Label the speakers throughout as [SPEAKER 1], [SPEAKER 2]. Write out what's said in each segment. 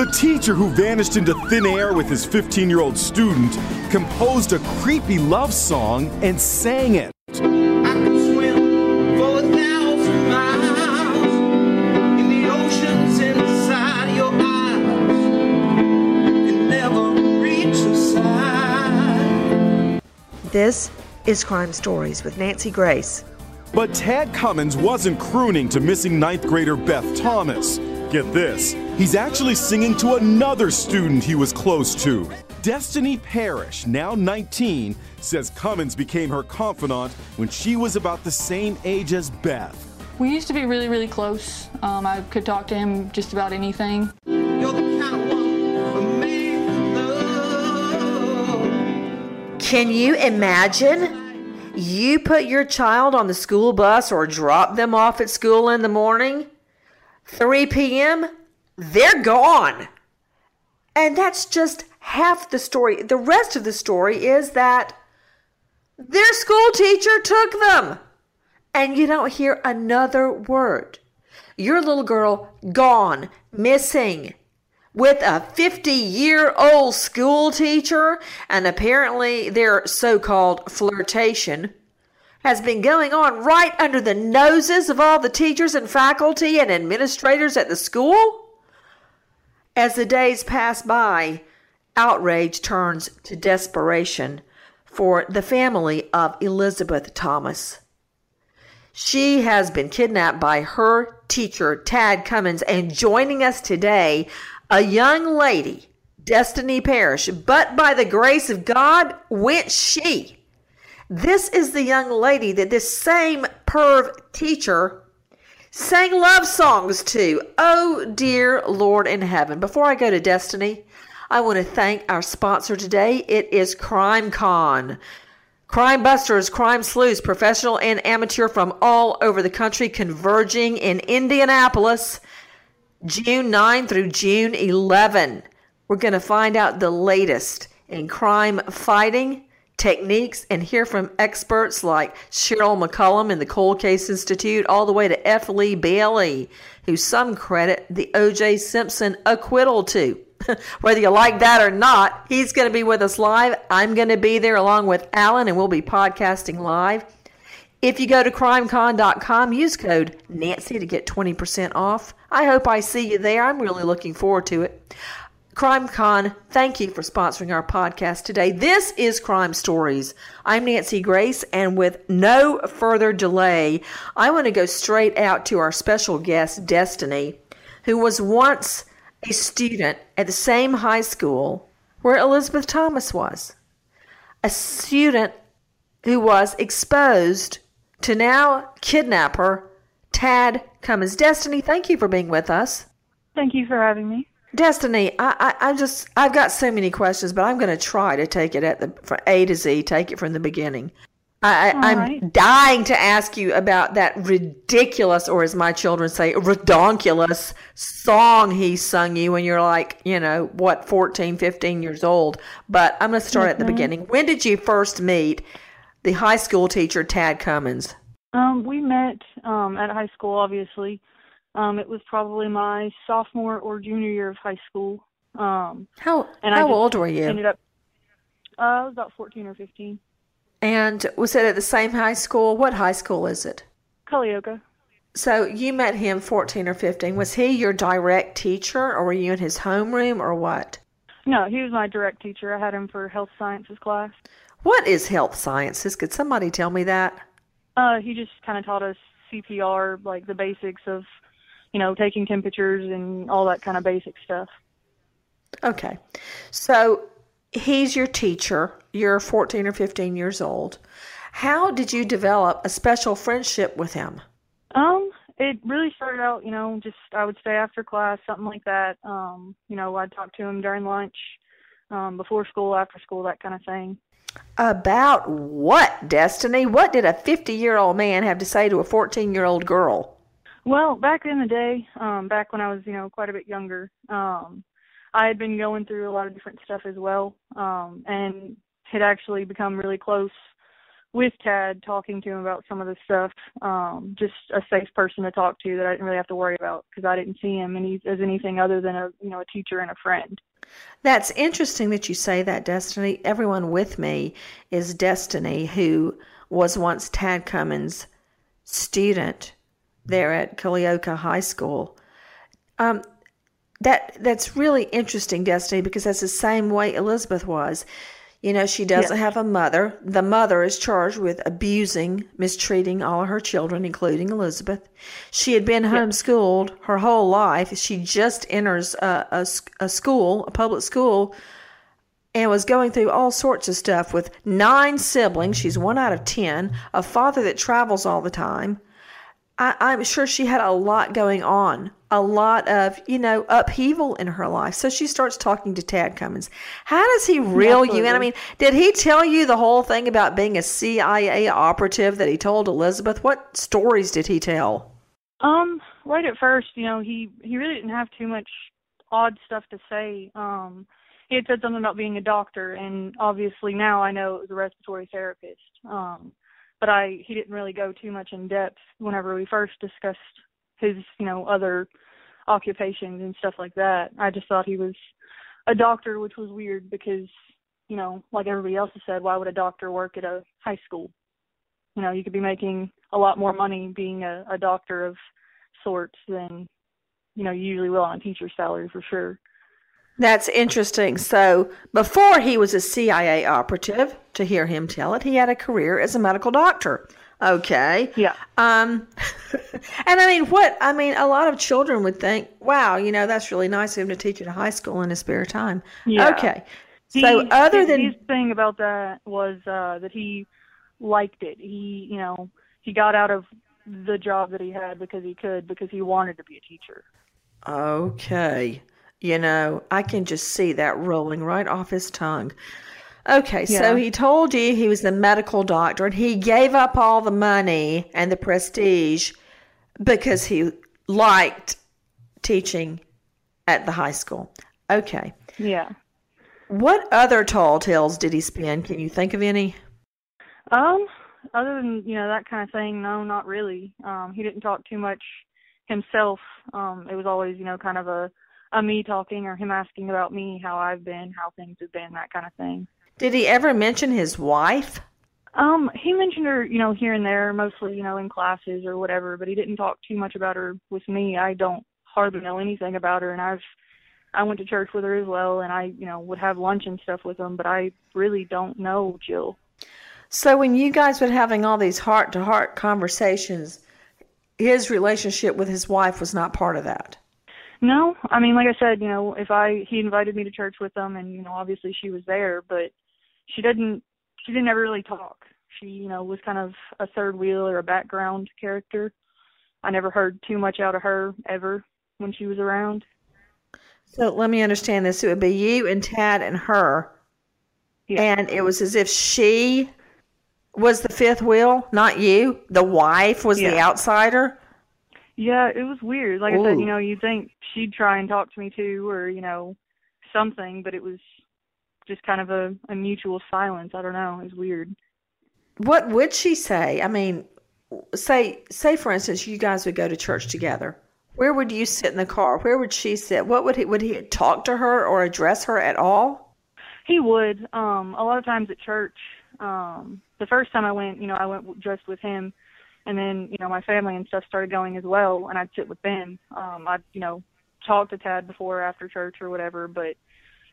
[SPEAKER 1] The teacher who vanished into thin air with his 15 year old student composed a creepy love song and sang it.
[SPEAKER 2] This is Crime Stories with Nancy Grace.
[SPEAKER 1] But Tad Cummins wasn't crooning to missing ninth grader Beth Thomas. Get this, he's actually singing to another student he was close to. Destiny Parrish, now 19, says Cummins became her confidant when she was about the same age as Beth.
[SPEAKER 3] We used to be really, really close. Um, I could talk to him just about anything.
[SPEAKER 2] Can you imagine? You put your child on the school bus or drop them off at school in the morning, 3 p.m., they're gone. And that's just half the story. The rest of the story is that their school teacher took them. And you don't hear another word. Your little girl gone, missing with a 50 year old school teacher, and apparently their so called flirtation has been going on right under the noses of all the teachers and faculty and administrators at the school? As the days pass by, outrage turns to desperation for the family of Elizabeth Thomas. She has been kidnapped by her teacher, Tad Cummins, and joining us today, a young lady, Destiny Parrish, but by the grace of God went she. This is the young lady that this same perv teacher sang love songs to. Oh, dear Lord in heaven. Before I go to Destiny, I want to thank our sponsor today. It is CrimeCon. Crime busters, crime sleuths, professional and amateur from all over the country converging in Indianapolis June 9 through June 11. We're going to find out the latest in crime fighting techniques and hear from experts like Cheryl McCollum in the Cold Case Institute, all the way to F. Lee Bailey, who some credit the O.J. Simpson acquittal to. Whether you like that or not, he's going to be with us live. I'm going to be there along with Alan, and we'll be podcasting live. If you go to crimecon.com, use code Nancy to get 20% off. I hope I see you there. I'm really looking forward to it. CrimeCon, thank you for sponsoring our podcast today. This is Crime Stories. I'm Nancy Grace, and with no further delay, I want to go straight out to our special guest, Destiny, who was once a student at the same high school where Elizabeth Thomas was. A student who was exposed to now kidnapper Tad Cummins. Destiny, thank you for being with us.
[SPEAKER 4] Thank you for having me.
[SPEAKER 2] Destiny, I, I, I just I've got so many questions, but I'm going to try to take it at the from A to Z, take it from the beginning. I, I, am
[SPEAKER 4] right.
[SPEAKER 2] dying to ask you about that ridiculous, or as my children say, redonkulous song he sung you when you're like, you know, what, 14, 15 years old. But I'm going to start at the
[SPEAKER 4] Mhm.
[SPEAKER 2] beginning. When did you first meet the high school teacher, Tad Cummins?
[SPEAKER 4] Um, we met um, at high school, obviously. Um, it was probably my sophomore or junior year of high school. Um,
[SPEAKER 2] How,
[SPEAKER 4] and
[SPEAKER 2] how old were you?
[SPEAKER 4] ended up. Uh, I was about 14 or 15.
[SPEAKER 2] And was it at the same high school? What high school is it?
[SPEAKER 4] Culleoka.
[SPEAKER 2] So you met him 14 or 15. Was he your direct teacher or were you in his homeroom or what?
[SPEAKER 4] No, he was my direct teacher. I had him for health sciences class.
[SPEAKER 2] What is health sciences? Could somebody tell me that?
[SPEAKER 4] Uh, he just kind of taught us CPR, like the basics of, you know, taking temperatures and all that kind of basic stuff.
[SPEAKER 2] Okay. So he's your teacher. You're 14 or 15 years old. How did you develop a special friendship with him?
[SPEAKER 4] Um, it really started out, you know, just I would stay after class, something like that. Um, you know, I'd talk to him during lunch, um, before school, after school, that kind of thing.
[SPEAKER 2] About what, Destiny? What did a 50 year old man have to say to a 14 year old girl?
[SPEAKER 4] Well, back in the day, um, back when I was, you know, quite a bit younger, um, I had been going through a lot of different stuff as well, um, and had actually become really close with Tad, talking to him about some of the stuff. Um, just a safe person to talk to that I didn't really have to worry about because I didn't see him any, as anything other than a you know a teacher and a friend.
[SPEAKER 2] That's interesting that you say that, Destiny. Everyone with me is Destiny, who was once Tad Cummins' student there at Culleoka High School. Um, that that's really interesting, Destiny, because that's the same way Elizabeth was. You know, she doesn't have a mother. The mother is charged with abusing, mistreating all of her children, including Elizabeth. She had been homeschooled her whole life. She just enters a a school, a public school, and was going through all sorts of stuff with nine siblings. She's one out of ten, a father that travels all the time. I, I'm sure she had a lot going on, a lot of, you know, upheaval in her life. So she starts talking to Tad Cummins. How does he reel you in? I mean, did he tell you the whole thing about being a CIA operative that he told Elizabeth? What stories did he tell?
[SPEAKER 4] Um, right at first, you know, he he really didn't have too much odd stuff to say. Um, he had said something about being a doctor, and obviously now I know it was a respiratory therapist. Um, but I he didn't really go too much in depth whenever we first discussed his, you know, other occupations and stuff like that. I just thought he was a doctor, which was weird because, you know, like everybody else has said, why would a doctor work at a high school? you know you could be making a lot more money being a, a doctor of sorts than you know you usually will on a teacher's salary for sure
[SPEAKER 2] That's interesting. So before he was a CIA operative, to hear him tell it, he had a career as a medical doctor. Okay.
[SPEAKER 4] yeah
[SPEAKER 2] Um, and I mean, what I mean, a lot of children would think, "Wow, you know, that's really nice of him to teach at a high school in his spare time."
[SPEAKER 4] Yeah.
[SPEAKER 2] Okay. So other than
[SPEAKER 4] his thing about that was uh that he liked it he you know he got out of the job that he had because he could because he wanted to be a teacher
[SPEAKER 2] okay, you know, I can just see that rolling right off his tongue. Okay, so he told you he was the medical doctor, and he gave up all the money and the prestige because he liked teaching at the high school. Okay.
[SPEAKER 4] yeah
[SPEAKER 2] What other tall tales did he spin? Can you think of any?
[SPEAKER 4] Um, other than you know that kind of thing, no, not really. Um, he didn't talk too much himself. Um, it was always you know kind of a a me talking or him asking about me, how I've been, how things have been, that kind of thing.
[SPEAKER 2] Did he ever mention his wife?
[SPEAKER 4] Um, he mentioned her, you know, here and there, mostly you know in classes or whatever, but he didn't talk too much about her with me. I don't hardly know anything about her, and I've I went to church with her as well, and I you know would have lunch and stuff with him, but I really don't know Jill.
[SPEAKER 2] So when you guys were having all these heart to heart conversations, his relationship with his wife was not part of that.
[SPEAKER 4] No, I mean, like I said, you know, if I he invited me to church with them, and you know, obviously she was there, but she didn't she didn't ever really talk. She, you know, was kind of a third wheel or a background character. I never heard too much out of her ever when she was around.
[SPEAKER 2] So let me understand this. It would be you and Tad and her.
[SPEAKER 4] Yeah.
[SPEAKER 2] And it was as if she was the fifth wheel, not you. The wife was the outsider.
[SPEAKER 4] Yeah, it was weird. Like I said, you know, you'd think she'd try and talk to me too, or you know, something, but it was just kind of a, a mutual silence. I don't know. It was weird.
[SPEAKER 2] What would she say? I mean, say say for instance you guys would go to church together. Where would you sit in the car? Where would she sit? What would he would he talk to her or address her at all?
[SPEAKER 4] He would. Um, a lot of times at church. Um, the first time I went, you know, I went just with him, and then you know my family and stuff started going as well, and I'd sit with them. Um, I'd you know talk to Tad before or after church or whatever, but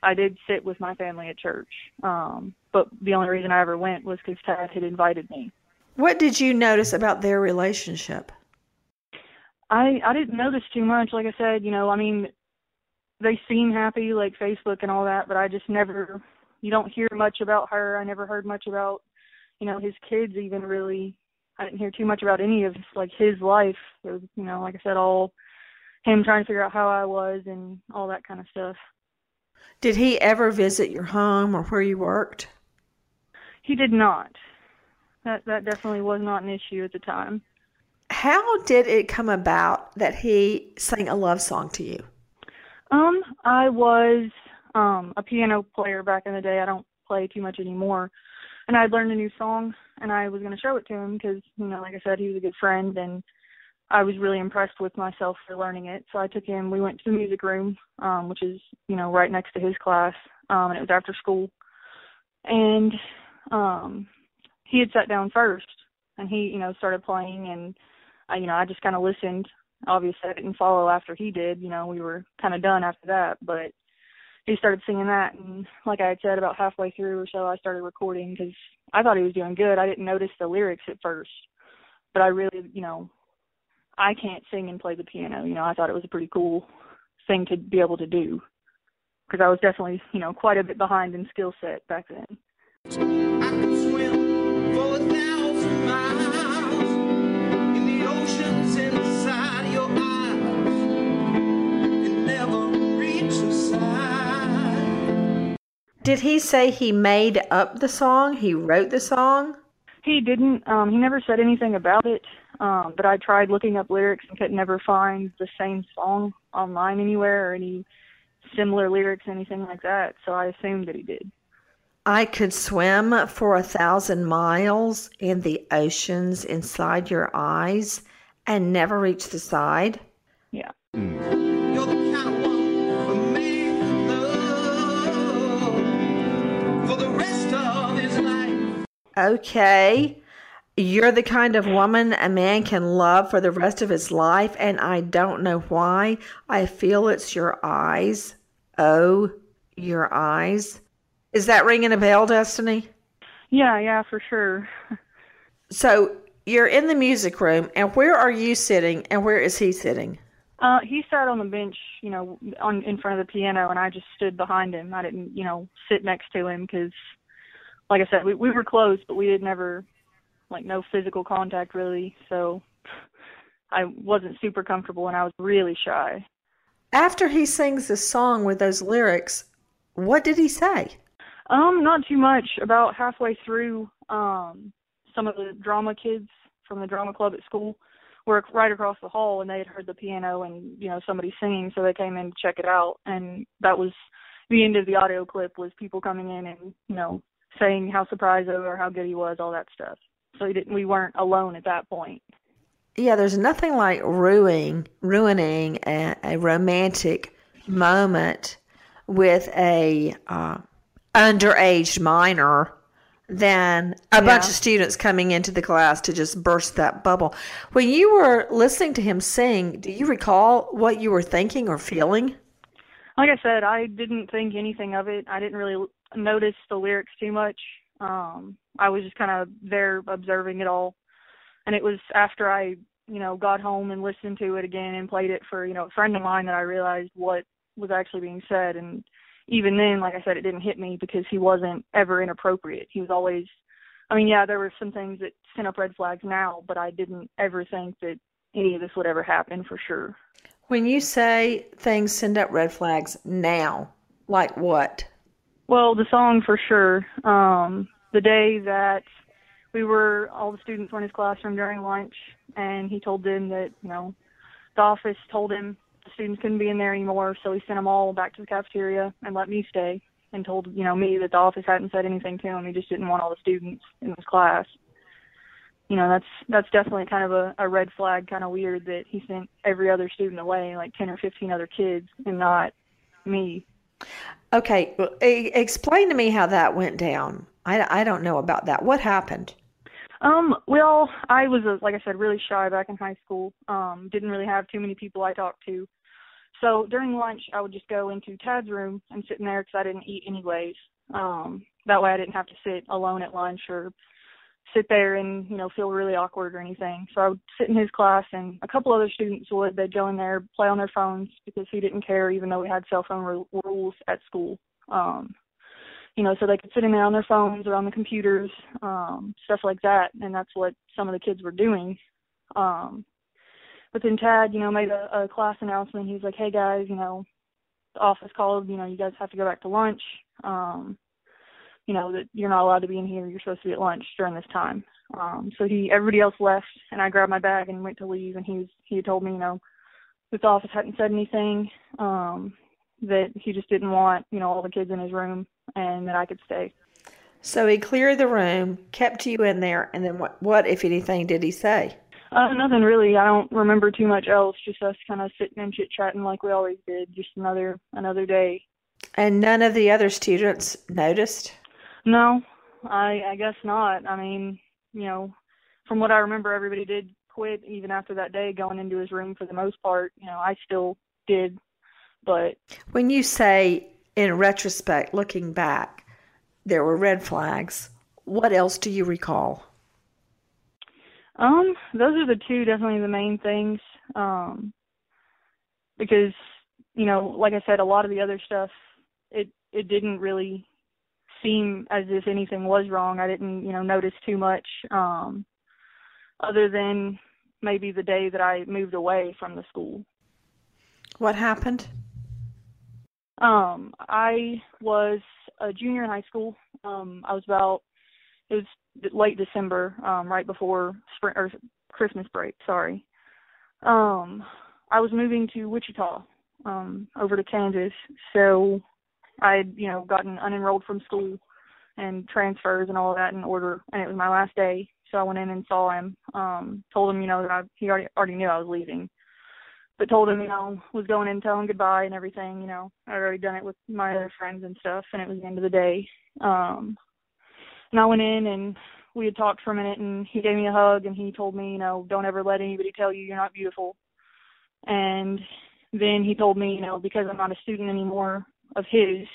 [SPEAKER 4] I did sit with my family at church. Um, but the only reason I ever went was because Tad had invited me.
[SPEAKER 2] What did you notice about their relationship?
[SPEAKER 4] I I didn't notice too much. Like I said, you know, I mean, they seem happy, like Facebook and all that, but I just never. You don't hear much about her. I never heard much about, you know, his kids even really. I didn't hear too much about any of like his life. It was, you know, like I said, all him trying to figure out how I was and all that kind of stuff.
[SPEAKER 2] Did he ever visit your home or where you worked?
[SPEAKER 4] He did not. That that definitely was not an issue at the time.
[SPEAKER 2] How did it come about that he sang a love song to you?
[SPEAKER 4] Um, I was um a piano player back in the day. I don't play too much anymore. And I'd learned a new song, and I was going to show it to him because, you know, like I said, he was a good friend, and I was really impressed with myself for learning it. So I took him. We went to the music room, um, which is, you know, right next to his class, um, and it was after school, and um, he had sat down first, and he, you know, started playing, and I, you know, I just kind of listened. Obviously, I didn't follow after he did. You know, we were kind of done after that, but he started singing that and like i had said about halfway through or so i started recording because i thought he was doing good. I didn't notice the lyrics at first but i really you know i can't sing and play the piano. You know i thought it was a pretty cool thing to be able to do because i was definitely you know quite a bit behind in skill set back then
[SPEAKER 2] Did he say he made up the song? He wrote the song?
[SPEAKER 4] He didn't. Um, he never said anything about it. Um, but I tried looking up lyrics and could never find the same song online anywhere or any similar lyrics, anything like that. So I assumed that he did.
[SPEAKER 2] I could swim for a thousand miles in the oceans inside your eyes and never reach the side.
[SPEAKER 4] Yeah.
[SPEAKER 2] Okay. You're the kind of woman a man can love for the rest of his life, and I don't know why. I feel it's your eyes. Oh, your eyes. Is that ringing a bell, Destiny?
[SPEAKER 4] Yeah, yeah, for sure.
[SPEAKER 2] So you're in the music room, and where are you sitting, and where is he sitting?
[SPEAKER 4] Uh, he sat on the bench, you know, on in front of the piano, and I just stood behind him. I didn't, you know, sit next to him because, like I said, we we were close, but we had never, like, no physical contact really. So I wasn't super comfortable, and I was really shy.
[SPEAKER 2] After he sings the song with those lyrics, what did he say?
[SPEAKER 4] Um, not too much. About halfway through, um, some of the drama kids from the drama club at school were right across the hall, and they had heard the piano and you know somebody singing, so they came in to check it out, and that was the end of the audio clip was people coming in and you know saying how surprised they were, how good he was, all that stuff. So he didn't, we weren't alone at that point.
[SPEAKER 2] Yeah, there's nothing like ruining ruining a, a romantic moment with a uh, underage minor than a
[SPEAKER 4] Yeah.
[SPEAKER 2] bunch of students coming into the class to just burst that bubble. When you were listening to him sing, do you recall what you were thinking or feeling?
[SPEAKER 4] like I said, I didn't think anything of it. I didn't really notice the lyrics too much. Um, I was just kind of there observing it all. And it was after I, you know, got home and listened to it again and played it for, you know, a friend of mine that I realized what was actually being said. And even then, like I said, it didn't hit me because he wasn't ever inappropriate. He was always, I mean, yeah, there were some things that sent up red flags now, but I didn't ever think that any of this would ever happen for sure.
[SPEAKER 2] When you say things send up red flags now, like what?
[SPEAKER 4] Well, the song for sure. Um, the day that we were, all the students were in his classroom during lunch, and he told them that, you know, the office told him the students couldn't be in there anymore, so he sent them all back to the cafeteria and let me stay, and told, you know, me that the office hadn't said anything to him. He just didn't want all the students in his class. You know, that's that's definitely kind of a, a red flag, kind of weird that he sent every other student away, like 10 or 15 other kids, and not me.
[SPEAKER 2] Okay, well, explain to me how that went down. I, I don't know about that. What happened?
[SPEAKER 4] Um, well, I was, a, like I said, really shy back in high school. Um, didn't really have too many people I talked to. So during lunch, I would just go into Tad's room and sit in there because I didn't eat anyways. Um, that way I didn't have to sit alone at lunch or sit there and, you know, feel really awkward or anything. So I would sit in his class and a couple other students would, they'd go in there, play on their phones because he didn't care even though we had cell phone ru- rules at school. Um, you know, so they could sit in there on their phones or on the computers, um, stuff like that. And that's what some of the kids were doing. Um, but then Tad, you know, made a, a class announcement. He was like, hey guys, you know, the office called, you know, you guys have to go back to lunch. Um, you know, that you're not allowed to be in here. You're supposed to be at lunch during this time. Um, so he, everybody else left and I grabbed my bag and went to leave and he was, he had told me, you know, that the office hadn't said anything, um, that he just didn't want, you know, all the kids in his room and that I could stay.
[SPEAKER 2] So he cleared the room, kept you in there, and then what, what if anything, did he say?
[SPEAKER 4] Uh, nothing really. I don't remember too much else. Just us kind of sitting and chit chatting like we always did. Just another another day.
[SPEAKER 2] And none of the other students noticed?
[SPEAKER 4] No, I I guess not. I mean, you know, from what I remember, everybody did quit even after that day, going into his room for the most part. You know, I still did, but
[SPEAKER 2] when you say in retrospect, looking back, there were red flags. What else do you recall?
[SPEAKER 4] Um, those are the two definitely the main things. Um, because you know, like I said, a lot of the other stuff, it it didn't really seem as if anything was wrong. I didn't, you know, notice too much. Um, other than maybe the day that I moved away from the school.
[SPEAKER 2] What happened?
[SPEAKER 4] Um, I was a junior in high school. Um, I was about it was late December, um, right before spring or Christmas break. Sorry. Um, I was moving to Wichita, um, over to Kansas. So I had, you know, gotten unenrolled from school and transfers and all of that in order, and it was my last day. So I went in and saw him. Um, told him, you know, that I, he already already knew I was leaving, but told him, you know, was going in, telling goodbye and everything. You know, I'd already done it with my other friends and stuff, and it was the end of the day. Um, and I went in and we had talked for a minute, and he gave me a hug, and he told me, you know, don't ever let anybody tell you you're not beautiful. And then he told me, you know, because I'm not a student anymore of his,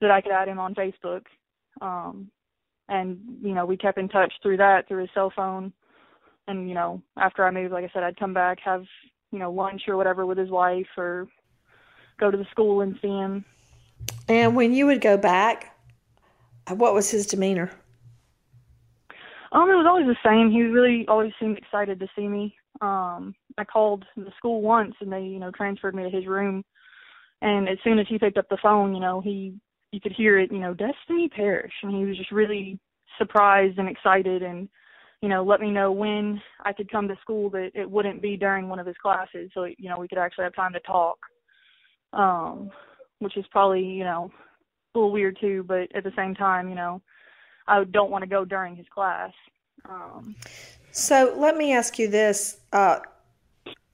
[SPEAKER 4] that I could add him on Facebook. Um, and you know we kept in touch through that through his cell phone. And you know after i moved like i said i'd come back have you know lunch or whatever with his wife or go to the school and see him.
[SPEAKER 2] And when you would go back what was his demeanor?
[SPEAKER 4] Um it was always the same. He really always seemed excited to see me. Um i called the school once and they you know transferred me to his room and as soon as he picked up the phone you know he you could hear it, you know, Destiny Parrish, and he was just really surprised and excited, and you know, let me know when I could come to school that it wouldn't be during one of his classes, so you know we could actually have time to talk. Um, which is probably you know a little weird too, but at the same time, you know, I don't want to go during his class. Um,
[SPEAKER 2] so let me ask you this: uh,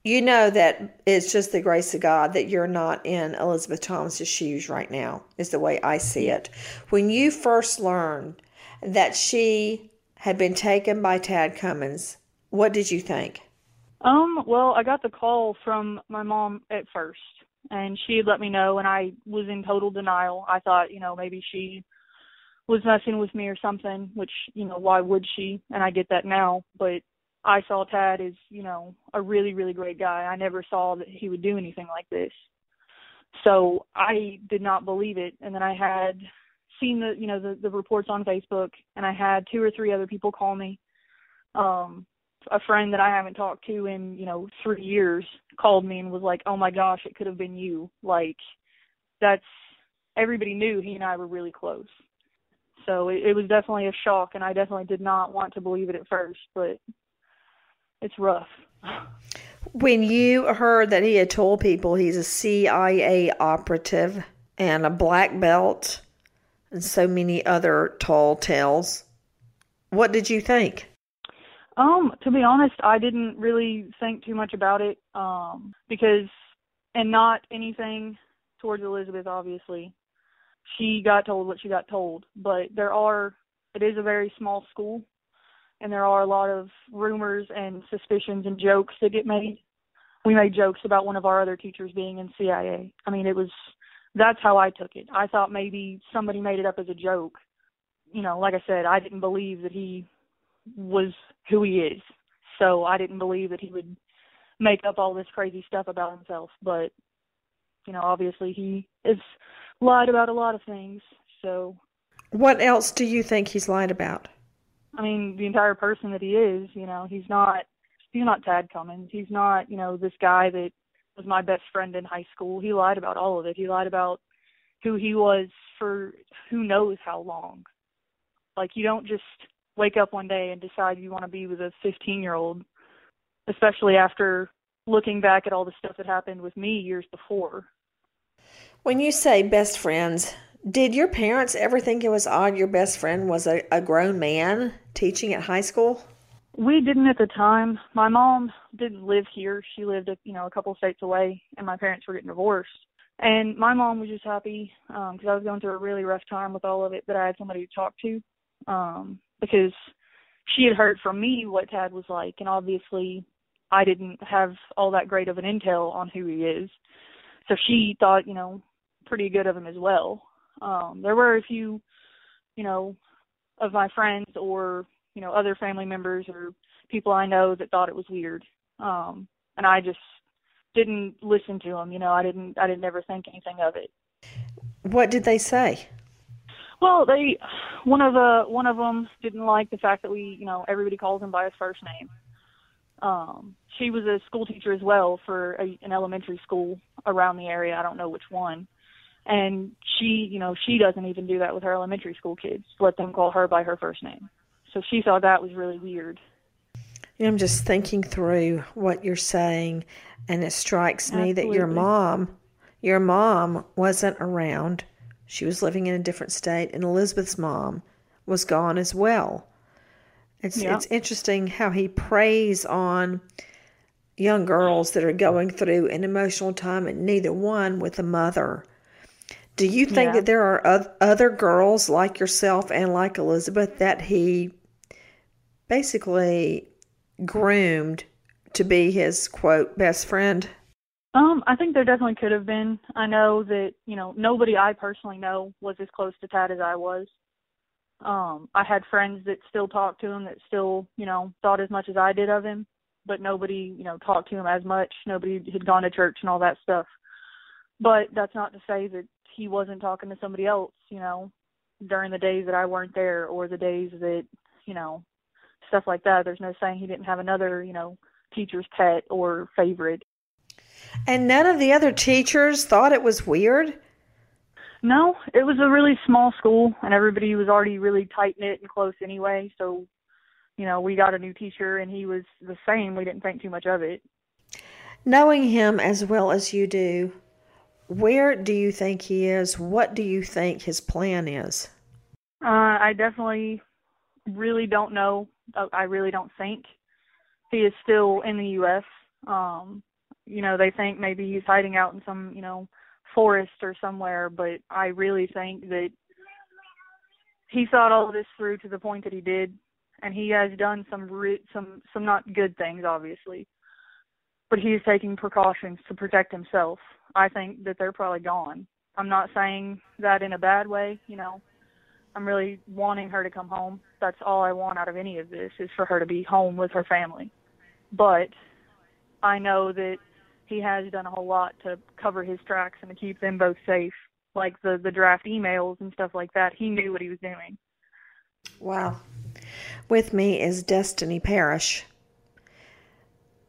[SPEAKER 2] you know that it's just the grace of God that you're not in Elizabeth Thomas's shoes right now, is the way I see it. When you first learned that she had been taken by Tad Cummins, what did you think?
[SPEAKER 4] Um, well, I got the call from my mom at first, and she had let me know, and I was in total denial. I thought, you know, maybe she was messing with me or something, which, you know, why would she? And I get that now, but I saw Tad as, you know, a really, really great guy. I never saw that he would do anything like this. So I did not believe it. And then I had seen the, you know, the, the reports on Facebook and I had two or three other people call me. Um, a friend that I haven't talked to in, you know, three years called me and was like, Oh my gosh, it could have been you. Like that's everybody knew he and I were really close. So it, it was definitely a shock and I definitely did not want to believe it at first, but it's rough.
[SPEAKER 2] When you heard that he had told people he's a CIA operative and a black belt and so many other tall tales, what did you think?
[SPEAKER 4] Um, to be honest, I didn't really think too much about it. Um, because and not anything towards Elizabeth obviously. She got told what she got told, but there are it is a very small school and there are a lot of rumors and suspicions and jokes that get made. We made jokes about one of our other teachers being in CIA. I mean, it was that's how I took it. I thought maybe somebody made it up as a joke. You know, like I said, I didn't believe that he was who he is. So I didn't believe that he would make up all this crazy stuff about himself, but you know, obviously he has lied about a lot of things. So
[SPEAKER 2] what else do you think he's lied about?
[SPEAKER 4] I mean, the entire person that he is, you know, he's not he's not Tad Cummins. He's not, you know, this guy that was my best friend in high school. He lied about all of it. He lied about who he was for who knows how long. Like you don't just wake up one day and decide you want to be with a 15-year-old, especially after looking back at all the stuff that happened with me years before.
[SPEAKER 2] When you say best friends, Did your parents ever think it was odd your best friend was a, a grown man teaching at high school?
[SPEAKER 4] We didn't at the time. My mom didn't live here. She lived, you know, a couple states away, and my parents were getting divorced. And my mom was just happy because um, I was going through a really rough time with all of it that I had somebody to talk to um, because she had heard from me what Tad was like, and obviously I didn't have all that great of an intel on who he is. So she thought, you know, pretty good of him as well. Um, there were a few, you know, of my friends or, you know, other family members or people I know that thought it was weird. Um, and I just didn't listen to them, you know, I didn't I didn't ever think anything of it.
[SPEAKER 2] What did they say?
[SPEAKER 4] Well, they one of the one of them didn't like the fact that we, you know, everybody calls him by his first name. Um, she was a school teacher as well for a, an elementary school around the area. I don't know which one. And she, you know, she doesn't even do that with her elementary school kids. Let them call her by her first name. So she thought that was really weird.
[SPEAKER 2] You know, I'm just thinking through what you're saying, and it strikes me Absolutely. that your mom, your mom wasn't around. She was living in a different state, and Elizabeth's mom was gone as well. It's yeah. it's interesting how he preys on young girls that are going through an emotional time, and neither one with a mother. Do you think yeah. that there are other girls like yourself and like Elizabeth that he basically groomed to be his quote best friend?
[SPEAKER 4] Um, I think there definitely could have been. I know that, you know, nobody I personally know was as close to Tad as I was. Um, I had friends that still talked to him that still, you know, thought as much as I did of him, but nobody, you know, talked to him as much. Nobody had gone to church and all that stuff. But that's not to say that he wasn't talking to somebody else, you know, during the days that I weren't there or the days that, you know, stuff like that. There's no saying he didn't have another, you know, teacher's pet or favorite.
[SPEAKER 2] And none of the other teachers thought it was weird?
[SPEAKER 4] No, it was a really small school and everybody was already really tight knit and close anyway, so you know, we got a new teacher and he was the same. We didn't think too much of it.
[SPEAKER 2] Knowing him as well as you do, where do you think he is? What do you think his plan is?
[SPEAKER 4] Uh, I definitely really don't know. Uh, I really don't think he is still in the U.S. Um, you know, they think maybe he's hiding out in some, you know, forest or somewhere, but I really think that he thought all this through to the point that he did, and he has done some re- some some not good things, obviously, but he's taking precautions to protect himself. I think that they're probably gone. I'm not saying that in a bad way, you know. I'm really wanting her to come home. That's all I want out of any of this is for her to be home with her family. But I know that he has done a whole lot to cover his tracks and to keep them both safe, like the the draft emails and stuff like that. He knew what he was doing.
[SPEAKER 2] Wow. With me is Destiny Parrish,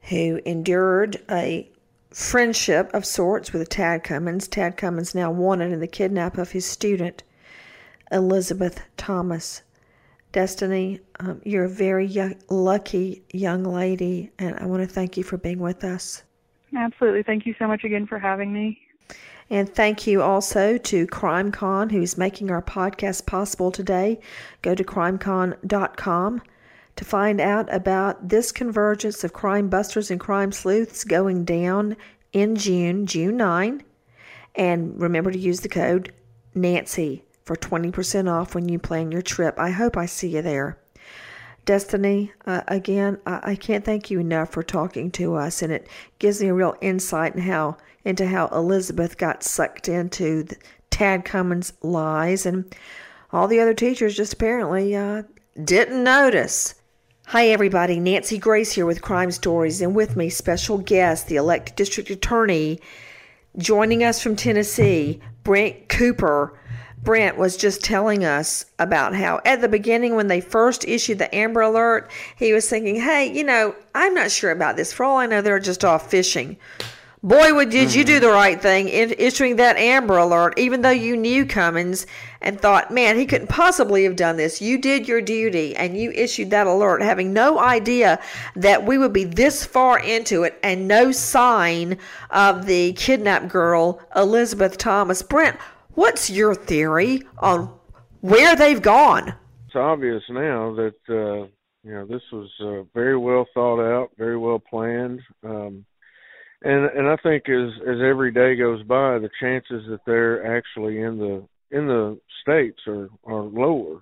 [SPEAKER 2] who endured a friendship of sorts with Tad Cummins. Tad Cummins now wanted in the kidnap of his student, Elizabeth Thomas. Destiny, um, you're a very young, lucky young lady, and I want to thank you for being with us.
[SPEAKER 4] Absolutely. Thank you so much again for having me.
[SPEAKER 2] And thank you also to CrimeCon, who's making our podcast possible today. Go to crimecon.com to find out about this convergence of crime busters and crime sleuths going down in June, June 9. And remember to use the code Nancy for 20% off when you plan your trip. I hope I see you there. Destiny, uh, again, I, I, can't thank you enough for talking to us, and it gives me a real insight in how into how Elizabeth got sucked into Tad Cummins' lies, and all the other teachers just apparently uh, didn't notice. Hi, everybody. Nancy Grace here with Crime Stories, and with me, special guest, the elected district attorney, joining us from Tennessee, Brent Cooper. Brent was just telling us about how at the beginning, when they first issued the Amber Alert, he was thinking, hey, you know, I'm not sure about this. For all I know, they're just off fishing. Boy, did you do mm-hmm. the right thing in issuing that Amber Alert, even though you knew Cummins and thought, man, he couldn't possibly have done this. You did your duty and you issued that alert, having no idea that we would be this far into it and no sign of the kidnapped girl, Elizabeth Thomas. Brent, What's your theory on where they've gone?
[SPEAKER 5] It's obvious now that uh, you know this was uh, very well thought out, very well planned, um, and and I think as as every day goes by, the chances that they're actually in the in the states are are lower.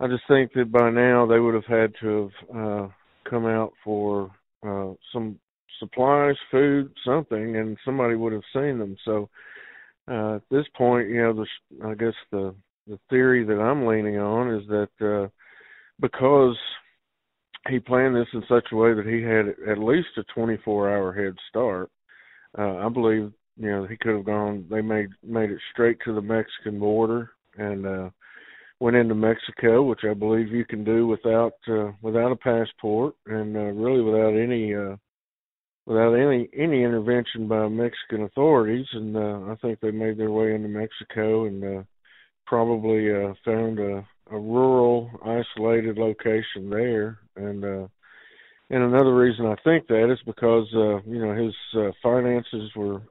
[SPEAKER 5] I just think that by now they would have had to have uh, come out for uh, some supplies, food, something, and somebody would have seen them. So uh, at this point, you know, the, I guess the the theory that I'm leaning on is that uh, because he planned this in such a way that he had at least a 24 hour head start, uh, I believe you know he could have gone. They made made it straight to the Mexican border and uh, went into Mexico, which I believe you can do without uh, without a passport and uh, really without any uh, without any any intervention by Mexican authorities. And uh, I think they made their way into Mexico and uh, probably uh, found a, a rural, isolated location there. And uh, and another reason I think that is because uh, you know his uh, finances were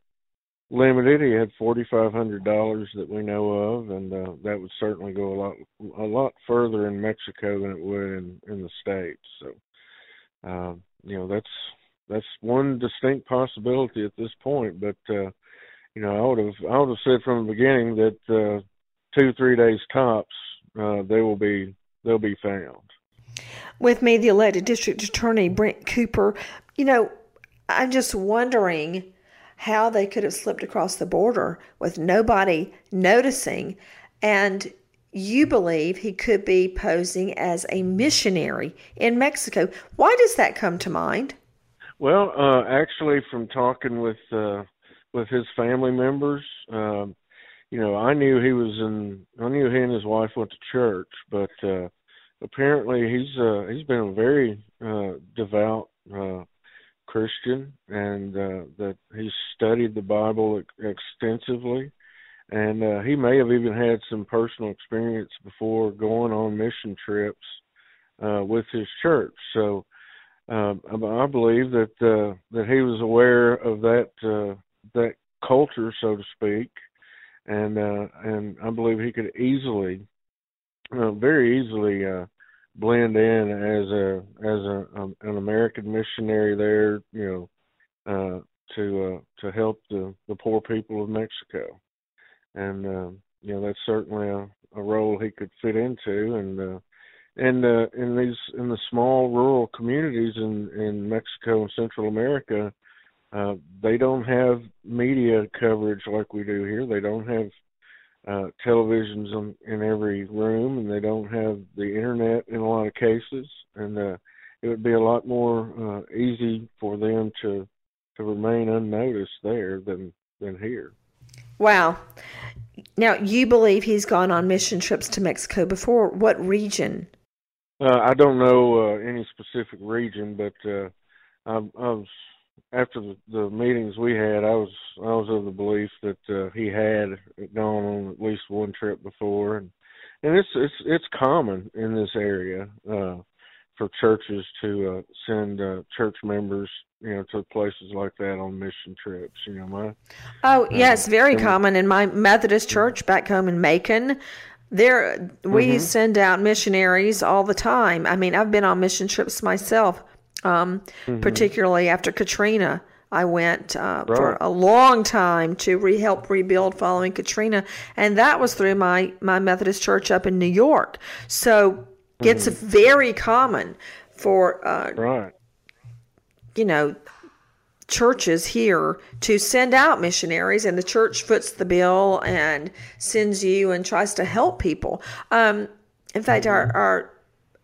[SPEAKER 5] limited. He had forty five hundred dollars that we know of, and uh, that would certainly go a lot a lot further in Mexico than it would in in the states. So, uh, you know, that's that's one distinct possibility at this point. But uh, you know, I would have I would have said from the beginning that uh, two three days tops uh, they will be they'll be found.
[SPEAKER 2] With me, the elected district attorney Brent Cooper. You know, I'm just wondering how they could have slipped across the border with nobody noticing. And you believe he could be posing as a missionary in Mexico. Why does that come to mind?
[SPEAKER 5] Well, uh, actually, from talking with uh, with his family members, um, you know, I knew he was in. I knew he and his wife went to church, but uh, apparently he's uh, he's been a very uh, devout uh, Christian, and uh, that he's studied the Bible extensively, and uh, he may have even had some personal experience before going on mission trips uh, with his church. So uh, I believe that uh, that he was aware of that uh, that culture, so to speak, and uh, and I believe he could easily, uh, very easily, uh, blend in as a as a um, an American missionary there, you know, uh, to uh, to help the the poor people of Mexico, and uh, you know that's certainly a, a role he could fit into, and uh, and uh, in these in the small rural communities in in Mexico and Central America, uh, they don't have media coverage like we do here. They don't have uh, televisions in, in every room, and they don't have the internet in a lot of cases, and uh, it would be a lot more uh, easy for them to to remain unnoticed there than than here.
[SPEAKER 2] Wow. Now you believe he's gone on mission trips to Mexico before? What region?
[SPEAKER 5] Uh, I don't know uh, any specific region, but uh, I, I was after the, the meetings we had, I was I was of the belief that uh, he had gone on at least one trip before, and and it's it's it's common in this area uh, for churches to uh, send uh, church members, you know, to places like that on mission trips. You know, my
[SPEAKER 2] oh yeah, it's very common in my Methodist church back home in Macon. There, we mm-hmm. send out missionaries all the time. I mean, I've been on mission trips myself um, mm-hmm. particularly after Katrina. I went uh, right. for a long time to re- help rebuild following Katrina, and that was through my my Methodist church up in New York. So mm-hmm. it's very common for uh,
[SPEAKER 5] right.
[SPEAKER 2] you know churches here to send out missionaries, and the church foots the bill and sends you and tries to help people. Um, in fact, mm-hmm. our,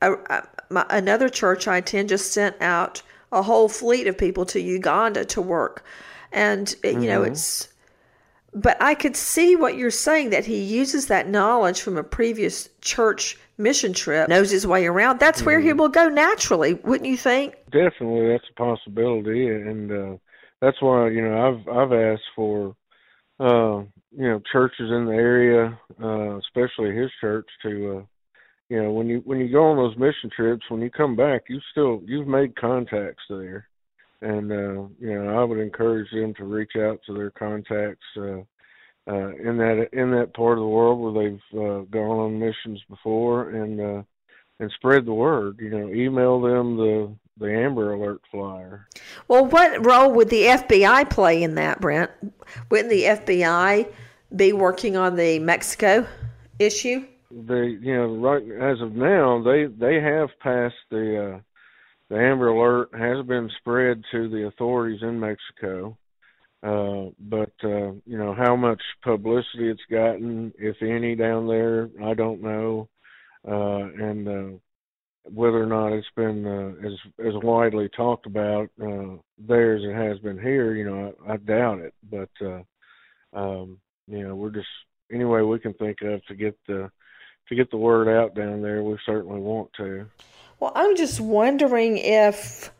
[SPEAKER 2] our, our my, another church I attend just sent out a whole fleet of people to Uganda to work. And, mm-hmm. you know, mm-hmm. it's, but I could see what you're saying that he uses that knowledge from a previous church mission trip, knows his way around. That's mm-hmm. where he mm-hmm. will go naturally, wouldn't you think?
[SPEAKER 5] Definitely, that's a possibility, and uh, that's why you know I've I've asked for uh, you know churches in the area, uh, especially his church, to uh, you know when you when you go on those mission trips when you come back you still you've made contacts there and uh you know i would encourage them to reach out to their contacts uh uh, in that in that part of the world where they've uh, gone on missions before and uh, and spread the word. You know, email them the the Amber Alert flyer.
[SPEAKER 2] Well, what role would the FBI play in that, Brent? Wouldn't the FBI be working on the Mexico issue?
[SPEAKER 5] They, you know, right as of now, they they have passed the uh, the Amber Alert has been spread to the authorities in Mexico. Uh, but uh, you know how much publicity it's gotten, if any, down there, I don't know, uh, and uh, whether or not it's been uh, as as widely talked about uh, there as it has been here, you know, I, I doubt it. But uh, um, you know, we're just any way we can think of to get the to get the word out down there. We certainly want to.
[SPEAKER 2] Well, I'm just wondering if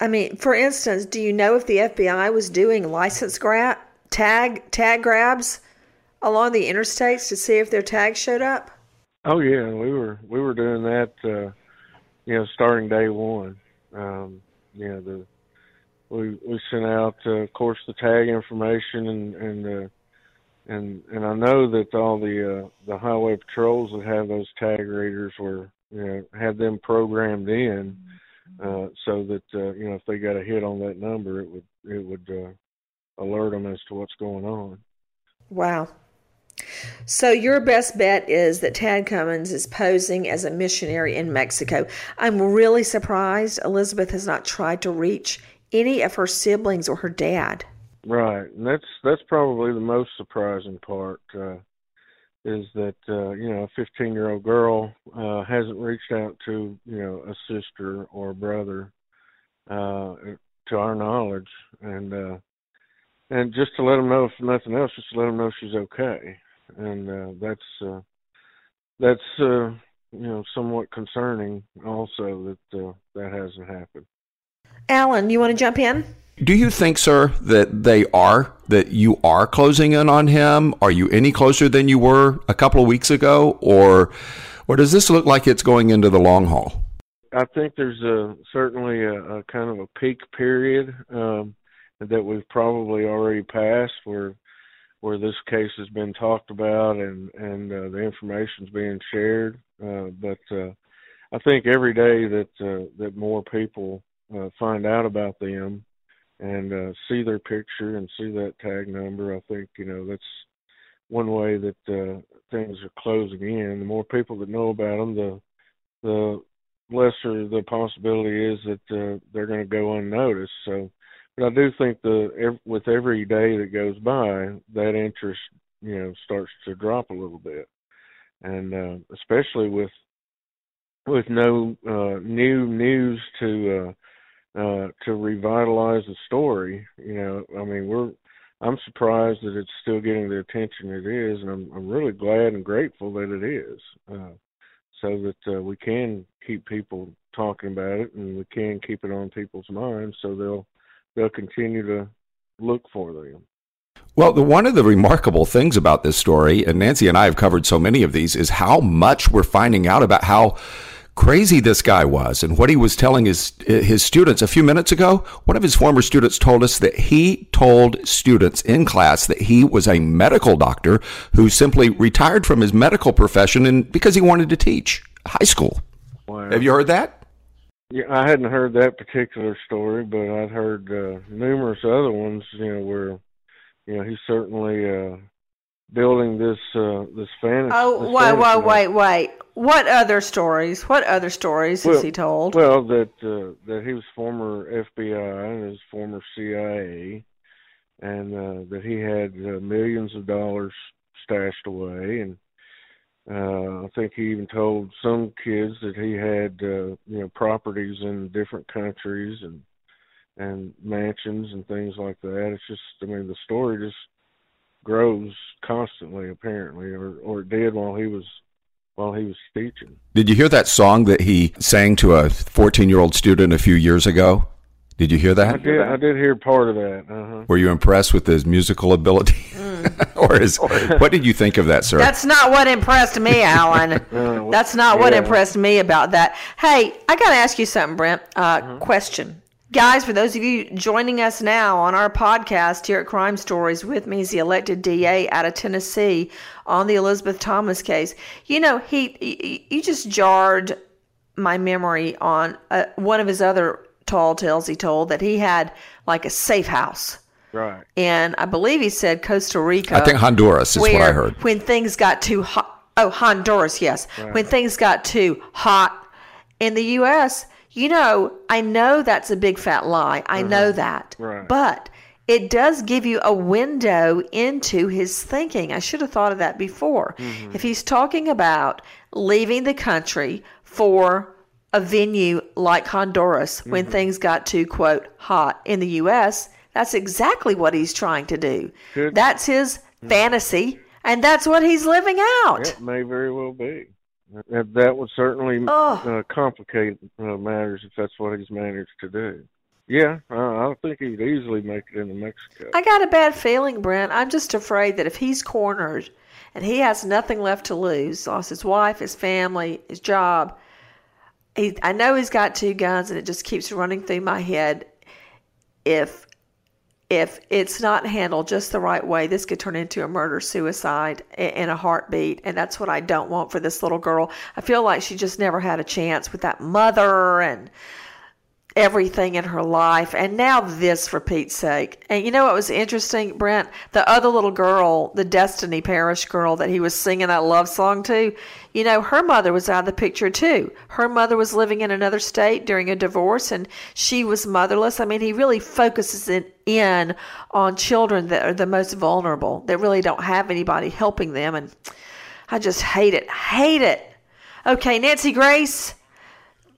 [SPEAKER 2] I mean, for instance, do you know if the FBI was doing license grab tag tag grabs along the interstates to see if their tags showed up?
[SPEAKER 5] Oh yeah, we were we were doing that. Uh, you know, starting day one. Um, you know, the we we sent out, uh, of course, the tag information and and uh, and and I know that all the uh, the highway patrols that have those tag readers were you know had them programmed in uh, so that uh, you know if they got a hit on that number, it would it would uh, alert them as to what's going on.
[SPEAKER 2] Wow. So your best bet is that Tad Cummins is posing as a missionary in Mexico. I'm really surprised Elizabeth has not tried to reach any of her siblings or her dad.
[SPEAKER 5] Right, and that's that's probably the most surprising part. Uh, is that uh, you know a 15 year old girl uh, hasn't reached out to you know a sister or a brother uh, to our knowledge, and uh, and just to let them know if nothing else, just to let them know she's okay, and uh, that's uh, that's uh, you know somewhat concerning also that uh, that hasn't happened.
[SPEAKER 2] Alan, you want to jump in?
[SPEAKER 6] Do you think, sir, that they are, that you are closing in on him? Are you any closer than you were a couple of weeks ago? Or, or does this look like it's going into the long haul?
[SPEAKER 5] I think there's a certainly a, a kind of a peak period um, that we've probably already passed where where this case has been talked about and and uh, the information's being shared. Uh, but uh, I think every day that uh, that more people uh, find out about them and uh, see their picture and see that tag number. I think you know that's one way that uh, things are closing in. The more people that know about them, the the lesser the possibility is that uh, they're going to go unnoticed. So, but I do think the with every day that goes by, that interest you know starts to drop a little bit, and uh, especially with with no uh, new news to uh, uh, to revitalize the story. You know, I mean, we're I'm surprised that it's still getting the attention it is, and I'm I'm really glad and grateful that it is, uh, so that uh, we can keep people talking about it and we can keep it on people's minds, so they'll they'll continue to look for them.
[SPEAKER 6] Well, the, one of the remarkable things about this story, and Nancy and I have covered so many of these, is how much we're finding out about how crazy this guy was and what he was telling his his students a few minutes ago one of his former students told us that he told students in class that he was a medical doctor who simply retired from his medical profession and because he wanted to teach high school wow. have you heard that
[SPEAKER 5] yeah i hadn't heard that particular story but i've heard uh, numerous other ones you know where you know he certainly uh building this uh this fantasy.
[SPEAKER 2] Oh,
[SPEAKER 5] this
[SPEAKER 2] wait,
[SPEAKER 5] fantasy
[SPEAKER 2] wait, wait, wait. What other stories? What other stories
[SPEAKER 5] well,
[SPEAKER 2] has he told?
[SPEAKER 5] Well, that uh, that he was former FBI and his former CIA, and uh, that he had uh, millions of dollars stashed away, and uh, I think he even told some kids that he had uh, you know properties in different countries and and mansions and things like that. It's just, I mean, the story just grows constantly apparently or or it did while he was while he was teaching.
[SPEAKER 6] Did you hear that song that he sang to a 14-year-old student a few years ago? Did you hear that?
[SPEAKER 5] I did. I did hear part of that. Uh-huh.
[SPEAKER 6] Were you impressed with his musical ability, mm. or his? what did you think of that, sir?
[SPEAKER 2] That's not what impressed me, Alan. uh, That's not yeah. what impressed me about that. Hey, I got to ask you something, Brent. Uh, uh-huh. Question: Guys, for those of you joining us now on our podcast here at Crime Stories, with me is the elected DA out of Tennessee on the Elizabeth Thomas case. You know, he, he you just jarred my memory on uh, one of his other tall tales he told that he had like a safe house.
[SPEAKER 5] Right.
[SPEAKER 2] And I believe he said Costa Rica.
[SPEAKER 6] I think Honduras is
[SPEAKER 2] where
[SPEAKER 6] what I heard.
[SPEAKER 2] when things got too hot. Oh, Honduras, yes. When things got too hot in the U.S., you know, I know that's a big fat lie. I uh-huh. know that.
[SPEAKER 5] Right.
[SPEAKER 2] But it does give you a window into his thinking. I should have thought of that before. Mm-hmm. If he's talking about leaving the country for a venue like Honduras when mm-hmm. things got too, quote, hot in the U.S., that's exactly what he's trying to do.
[SPEAKER 5] Good.
[SPEAKER 2] That's his mm-hmm. fantasy, and that's what he's living out.
[SPEAKER 5] It may very well be. That, that would certainly uh, complicate uh, matters if that's what he's managed to do. Yeah, uh, I don't think he'd easily make it into Mexico.
[SPEAKER 2] I got a bad feeling, Brent. I'm just afraid that if he's cornered and he has nothing left to lose, lost his wife, his family, his job, he, I know he's got two guns, and it just keeps running through my head. If if it's not handled just the right way, this could turn into a murder suicide in a heartbeat, and that's what I don't want for this little girl. I feel like she just never had a chance with that mother and everything in her life and now this for Pete's sake. And you know what was interesting, Brent? The other little girl, the Destiny Parish girl that he was singing that love song to, you know, her mother was out of the picture too. Her mother was living in another state during a divorce and she was motherless. I mean, he really focuses it in on children that are the most vulnerable, that really don't have anybody helping them and I just hate it. Hate it. Okay, Nancy Grace,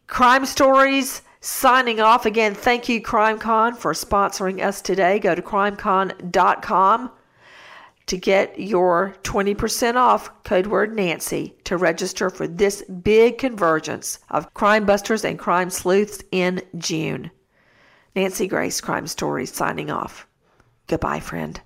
[SPEAKER 2] Crime Stories signing off again. Thank you, CrimeCon, for sponsoring us today. Go to crimecon.com to get your 20% off code word Nancy to register for this big convergence of crime busters and crime sleuths in June. Nancy Grace, Crime Stories, signing off. Goodbye, friend.